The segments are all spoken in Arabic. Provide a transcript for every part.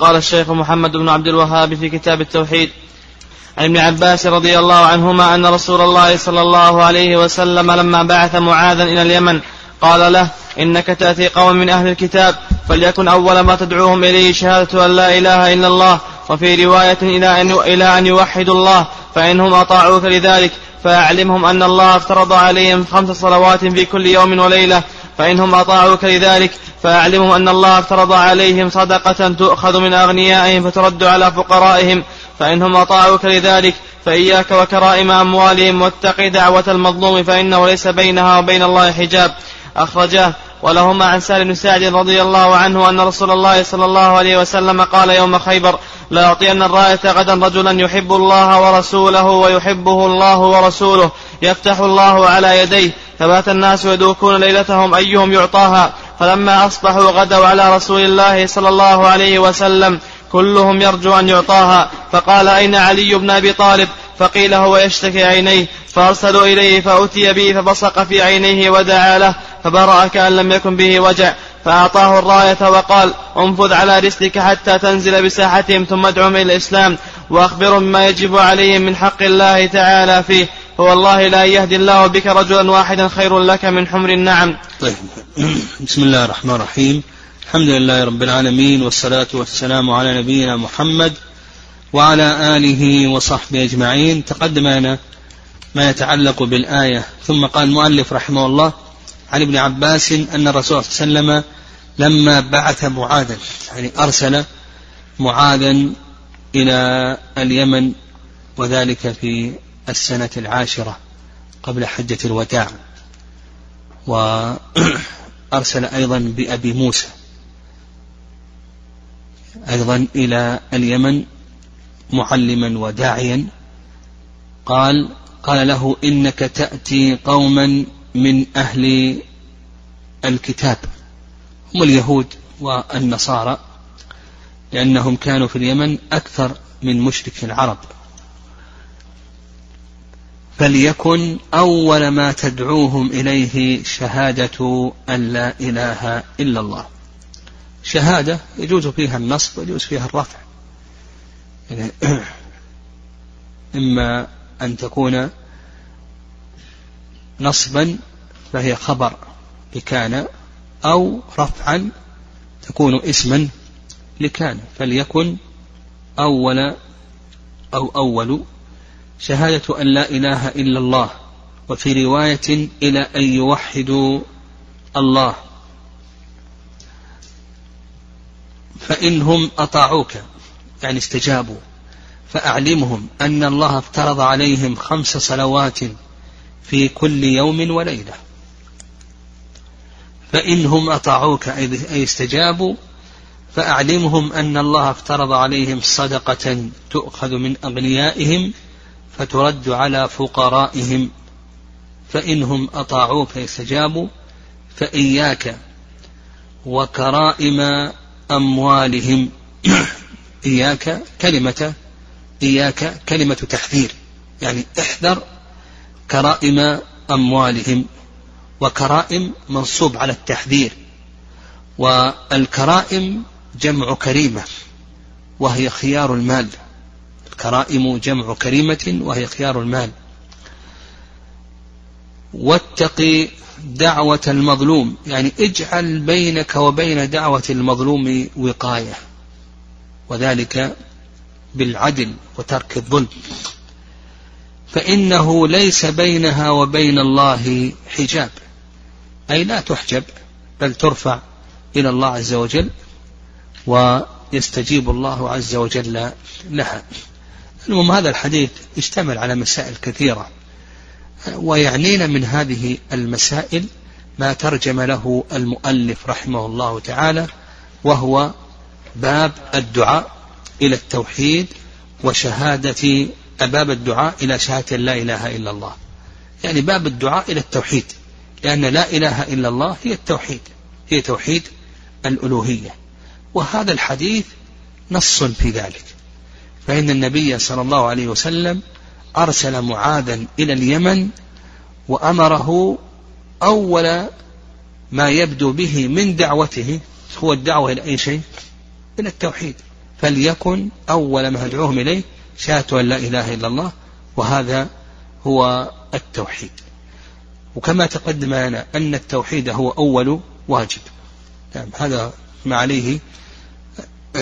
قال الشيخ محمد بن عبد الوهاب في كتاب التوحيد عن ابن عباس رضي الله عنهما أن رسول الله صلى الله عليه وسلم لما بعث معاذا إلى اليمن قال له إنك تأتي قوم من أهل الكتاب فليكن أول ما تدعوهم إليه شهادة أن لا إله إلا الله وفي رواية إلى أن, إلى أن يوحدوا الله فإنهم أطاعوك لذلك فأعلمهم أن الله افترض عليهم خمس صلوات في كل يوم وليلة فإنهم أطاعوك لذلك فأعلمهم أن الله افترض عليهم صدقة تؤخذ من أغنيائهم فترد على فقرائهم فإنهم أطاعوك لذلك فإياك وكرائم أموالهم واتق دعوة المظلوم فإنه ليس بينها وبين الله حجاب. أخرجاه ولهما عن سالم بن سعد رضي الله عنه أن رسول الله صلى الله عليه وسلم قال يوم خيبر لا أعطين الراية غدا رجلا يحب الله ورسوله ويحبه الله ورسوله يفتح الله على يديه فبات الناس يدوكون ليلتهم أيهم يعطاها؟ فلما أصبحوا غدوا على رسول الله صلى الله عليه وسلم كلهم يرجو أن يعطاها. فقال أين علي بن أبي طالب؟ فقيل هو يشتكي عينيه. فأرسلوا إليه فأتي به فبصق في عينيه ودعا له فبرأ كأن لم يكن به وجع. فأعطاه الراية وقال انفذ على رسلك حتى تنزل بساحتهم ثم ادعهم إلى الإسلام وأخبرهم بما يجب عليهم من حق الله تعالى فيه. فوالله لا يهدي الله بك رجلا واحدا خير لك من حمر النعم. طيب. بسم الله الرحمن الرحيم. الحمد لله رب العالمين والصلاة والسلام على نبينا محمد وعلى آله وصحبه أجمعين. تقدم لنا ما يتعلق بالآية. ثم قال المؤلف رحمه الله عن ابن عباس أن الرسول صلى الله عليه وسلم لما بعث معاذا يعني أرسل معاذا إلى اليمن وذلك في السنة العاشرة قبل حجة الوداع وأرسل أيضا بأبي موسى أيضا إلى اليمن معلما وداعيا قال قال له إنك تأتي قوما من أهل الكتاب هم اليهود والنصارى لأنهم كانوا في اليمن أكثر من مشرك العرب. فليكن أول ما تدعوهم إليه شهادة أن لا إله إلا الله. شهادة يجوز فيها النصب ويجوز فيها الرفع. يعني إما أن تكون نصبا فهي خبر لكان أو رفعا تكون اسما لكان. فليكن أول أو أول شهادة أن لا إله إلا الله وفي رواية إلى أن يوحدوا الله. فإنهم أطاعوك يعني استجابوا. فأعلمهم أن الله افترض عليهم خمس صلوات في كل يوم وليلة. فإنهم أطاعوك أي استجابوا فأعلمهم أن الله افترض عليهم صدقة تؤخذ من أغنيائهم فترد على فقرائهم. فإنهم أطاعوك استجابوا فإياك وكرائم أموالهم. إياك كلمة إياك كلمة تحذير. يعني احذر كرائم أموالهم. وكرائم منصوب على التحذير. والكرائم جمع كريمة وهي خيار المال. الكرائم جمع كريمة وهي خيار المال. واتق دعوة المظلوم يعني اجعل بينك وبين دعوة المظلوم وقاية. وذلك بالعدل وترك الظلم. فإنه ليس بينها وبين الله حجاب. أي لا تحجب بل ترفع إلى الله عز وجل ويستجيب الله عز وجل لها. المهم هذا الحديث يشتمل على مسائل كثيرة ويعنينا من هذه المسائل ما ترجم له المؤلف رحمه الله تعالى وهو باب الدعاء إلى التوحيد وشهادة باب الدعاء إلى شهادة لا إله إلا الله. يعني باب الدعاء إلى التوحيد لأن لا إله إلا الله هي التوحيد هي توحيد الألوهية. وهذا الحديث نص في ذلك. فإن النبي صلى الله عليه وسلم أرسل معاذا إلى اليمن وأمره أول ما يبدو به من دعوته هو الدعوة إلى أي شيء؟ إلى التوحيد. فليكن أول ما أدعوهم إليه شهادة أن لا إله إلا الله وهذا هو التوحيد. وكما تقدم لنا أن التوحيد هو أول واجب. نعم هذا ما عليه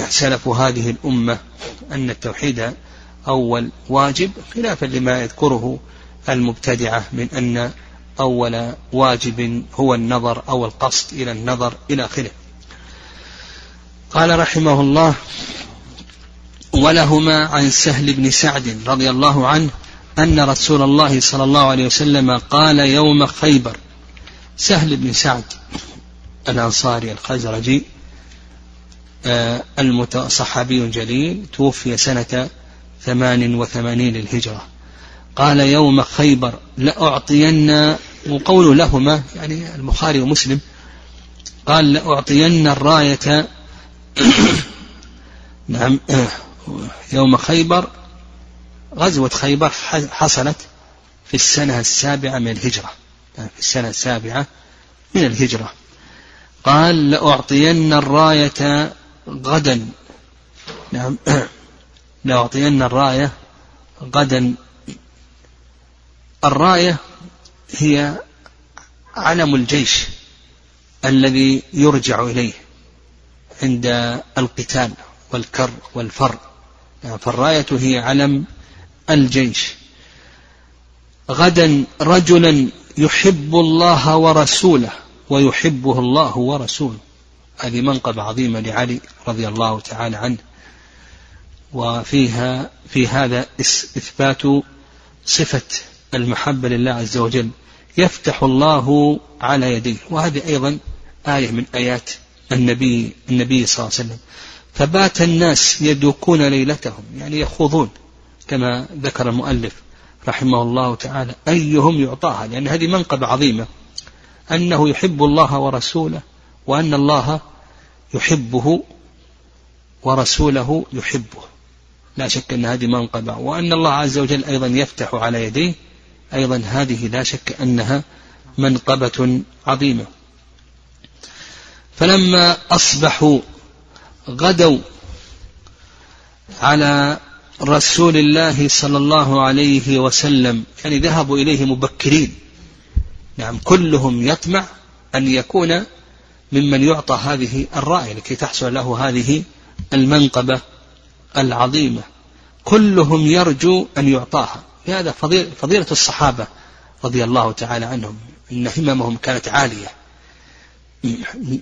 سلف هذه الأمة أن التوحيد أول واجب خلافا لما يذكره المبتدعة من أن أول واجب هو النظر أو القصد إلى النظر إلى آخره. قال رحمه الله ولهما عن سهل بن سعد رضي الله عنه أن رسول الله صلى الله عليه وسلم قال يوم خيبر. سهل بن سعد الأنصاري الخزرجي آه، صحابي جليل توفي سنة ثمان وثمانين للهجرة. قال يوم خيبر لأعطين وقول لهما يعني البخاري ومسلم قال لأعطين الراية. نعم يوم خيبر غزوة خيبر حصلت في السنة السابعة من الهجرة. يعني في السنة السابعة من الهجرة. قال لأعطين الراية غدا. نعم. لأعطين الراية غدا. الراية هي علم الجيش الذي يرجع إليه عند القتال والكر والفر. فالرأية هي علم الجيش. غدا رجلا يحب الله ورسوله ويحبه الله ورسوله. هذه منقبة عظيمة لعلي رضي الله تعالى عنه. وفيها في هذا إثبات صفة المحبة لله عز وجل. يفتح الله على يديه. وهذه أيضا آية من آيات النبي النبي صلى الله عليه وسلم. فبات الناس يدوكون ليلتهم يعني يخوضون كما ذكر المؤلف رحمه الله تعالى. أيهم يعطاها؟ لأن هذه منقبة عظيمة. أنه يحب الله ورسوله وأن الله يحبه ورسوله يحبه. لا شك أن هذه منقبة. وأن الله عز وجل أيضا يفتح على يديه أيضا هذه لا شك أنها منقبة عظيمة. فلما أصبحوا غدوا على رسول الله صلى الله عليه وسلم يعني ذهبوا إليه مبكرين. نعم كلهم يطمع أن يكون ممن يعطى هذه الرأي لكي تحصل له هذه المنقبة العظيمة. كلهم يرجو أن يعطاها. لهذا فضيلة الصحابة رضي الله تعالى عنهم إن هممهم كانت عالية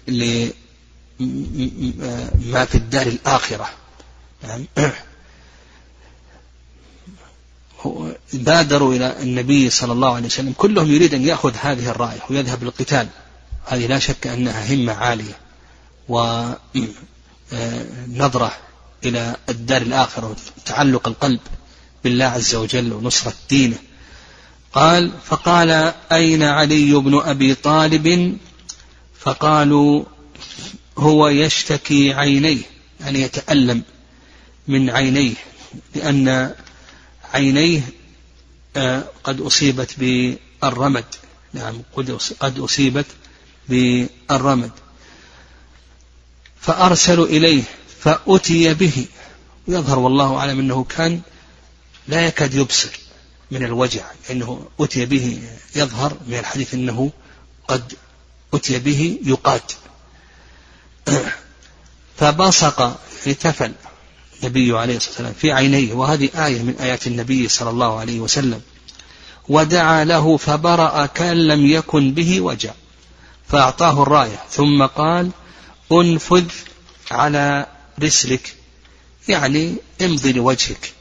لما في الدار الآخرة. نعم. بادروا إلى النبي صلى الله عليه وسلم. كلهم يريد أن يأخذ هذه الراية ويذهب للقتال. هذه لا شك أنها همة عالية ونظرة إلى الدار الآخرة وتعلق القلب بالله عز وجل ونصرة دينه. قال فقال أين علي بن أبي طالب؟ فقالوا هو يشتكي عينيه يعني يتألم من عينيه لأن عينيه آه، قد أصيبت بالرمد. نعم قد أصيبت بالرمد. فأرسلوا إليه فأتي به. ويظهر والله أعلم أنه كان لا يكاد يبصر من الوجع لأنه أتي به يظهر من الحديث أنه قد أتي به يقاد. فبصق تفل النبي عليه الصلاة والسلام في عينيه. وهذه آية من آيات النبي صلى الله عليه وسلم. ودعا له فبرأ كأن لم يكن به وجع. فأعطاه الراية. ثم قال انفذ على رسلك يعني امضي لوجهك.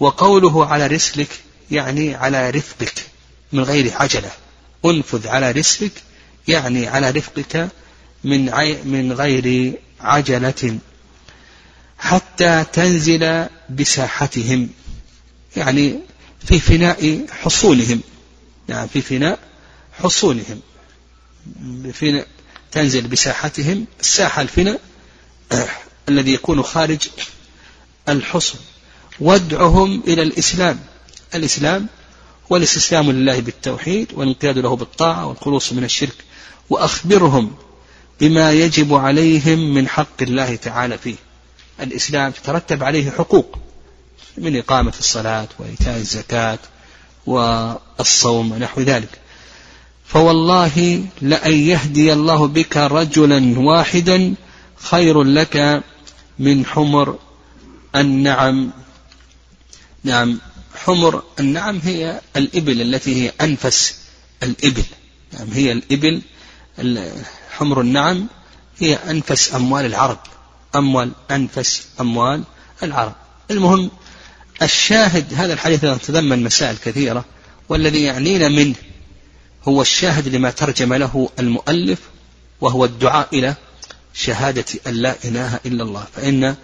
وقوله على رسلك يعني على رفقك من غير عجلة. انفذ على رسلك يعني على رفقك من من غير عجلة. حتى تنزل بساحتهم يعني في فناء حصولهم يعني في فناء حصولهم بفناء تنزل بساحتهم الساحة الفناء الذي يكون خارج الحصن. وادعهم إلى الإسلام. الإسلام هو الاستسلام لله بالتوحيد والانقياد له بالطاعة والخلوص من الشرك. وأخبرهم بما يجب عليهم من حق الله تعالى فيه. الإسلام تترتب عليه حقوق من إقامة الصلاة وإيتاء الزكاة والصوم ونحو ذلك. فوالله لأن يهدي الله بك رجلا واحدا خير لك من حمر النعم. نعم حمر النعم هي الإبل التي هي أنفس الإبل. نعم هي الإبل حمر النعم هي أنفس أموال العرب. أموال أنفس أموال العرب. المهم الشاهد هذا الحديث يتضمن مسائل كثيرة والذي يعنينا منه هو الشاهد لما ترجم له المؤلف وهو الدعاء إلى شهادة أن لا إله إلا الله. فإن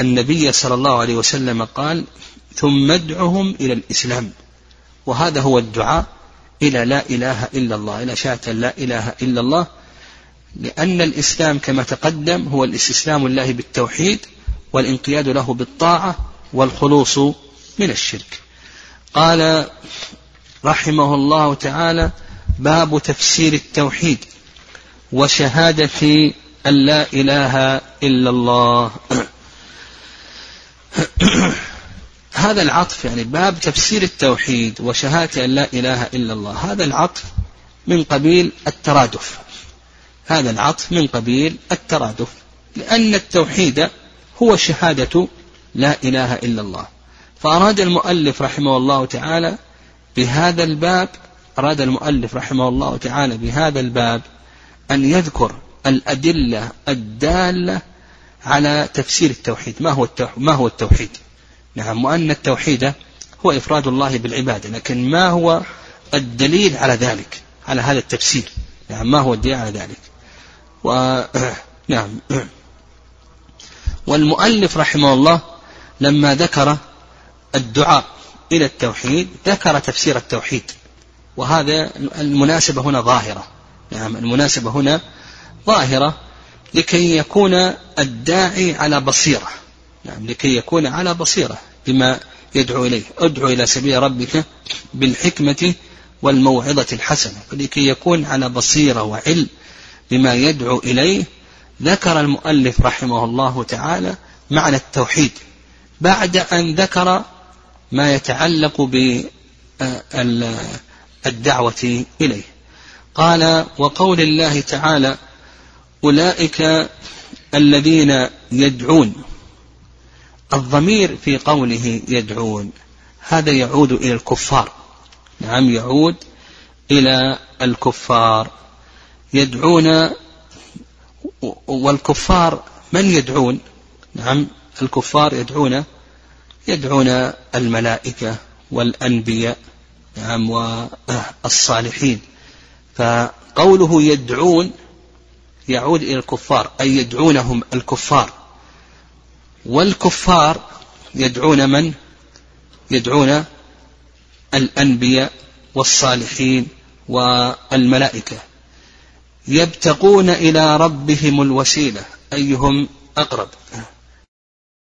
النبي صلى الله عليه وسلم قال ثم ادعهم إلى الإسلام. وهذا هو الدعاء إلى لا إله إلا الله إلى شهادة لا إله إلا الله. لأن الإسلام كما تقدم هو الاستسلام الله بالتوحيد والانقياد له بالطاعة والخلوص من الشرك. قال رحمه الله تعالى باب تفسير التوحيد وشهادة أن لا إله إلا الله. هذا العطف يعني باب تفسير التوحيد وشهادة أن لا إله إلا الله. هذا العطف من قبيل الترادف. هذا العطف من قبيل الترادف. لأن التوحيد هو شهادة لا إله إلا الله. فأراد المؤلف رحمه الله تعالى بهذا الباب أراد المؤلف رحمه الله تعالى بهذا الباب أن يذكر الأدلة الدالة على تفسير التوحيد. ما هو التوحيد, ما هو التوحيد؟ نعم وأن التوحيد هو إفراد الله بالعبادة لكن ما هو الدليل على ذلك؟ على هذا التفسير. نعم ما هو الدليل على ذلك؟ و نعم. والمؤلف رحمه الله لما ذكر الدعاء إلى التوحيد ذكر تفسير التوحيد. وهذا المناسبة هنا ظاهرة. نعم المناسبة هنا ظاهرة لكي يكون الداعي على بصيرة. نعم لكي يكون على بصيرة بما يدعو إليه. ادعو إلى سبيل ربك بالحكمة والموعظة الحسنة. فلكي يكون على بصيرة وعلم بما يدعو إليه ذكر المؤلف رحمه الله تعالى معنى التوحيد. بعد أن ذكر ما يتعلق بالدعوة إليه. قال وقول الله تعالى أولئك الذين يدعون. الضمير في قوله يدعون هذا يعود إلى الكفار. نعم يعود إلى الكفار. يدعون والكفار من يدعون؟ نعم الكفار يدعون يدعون الملائكة والأنبياء نعم والصالحين. فقوله يدعون يعود إلى الكفار أي يدعونهم الكفار. والكفار يدعون من؟ يدعون الأنبياء والصالحين والملائكة. يبتغون إلى ربهم الوسيلة أيهم أقرب؟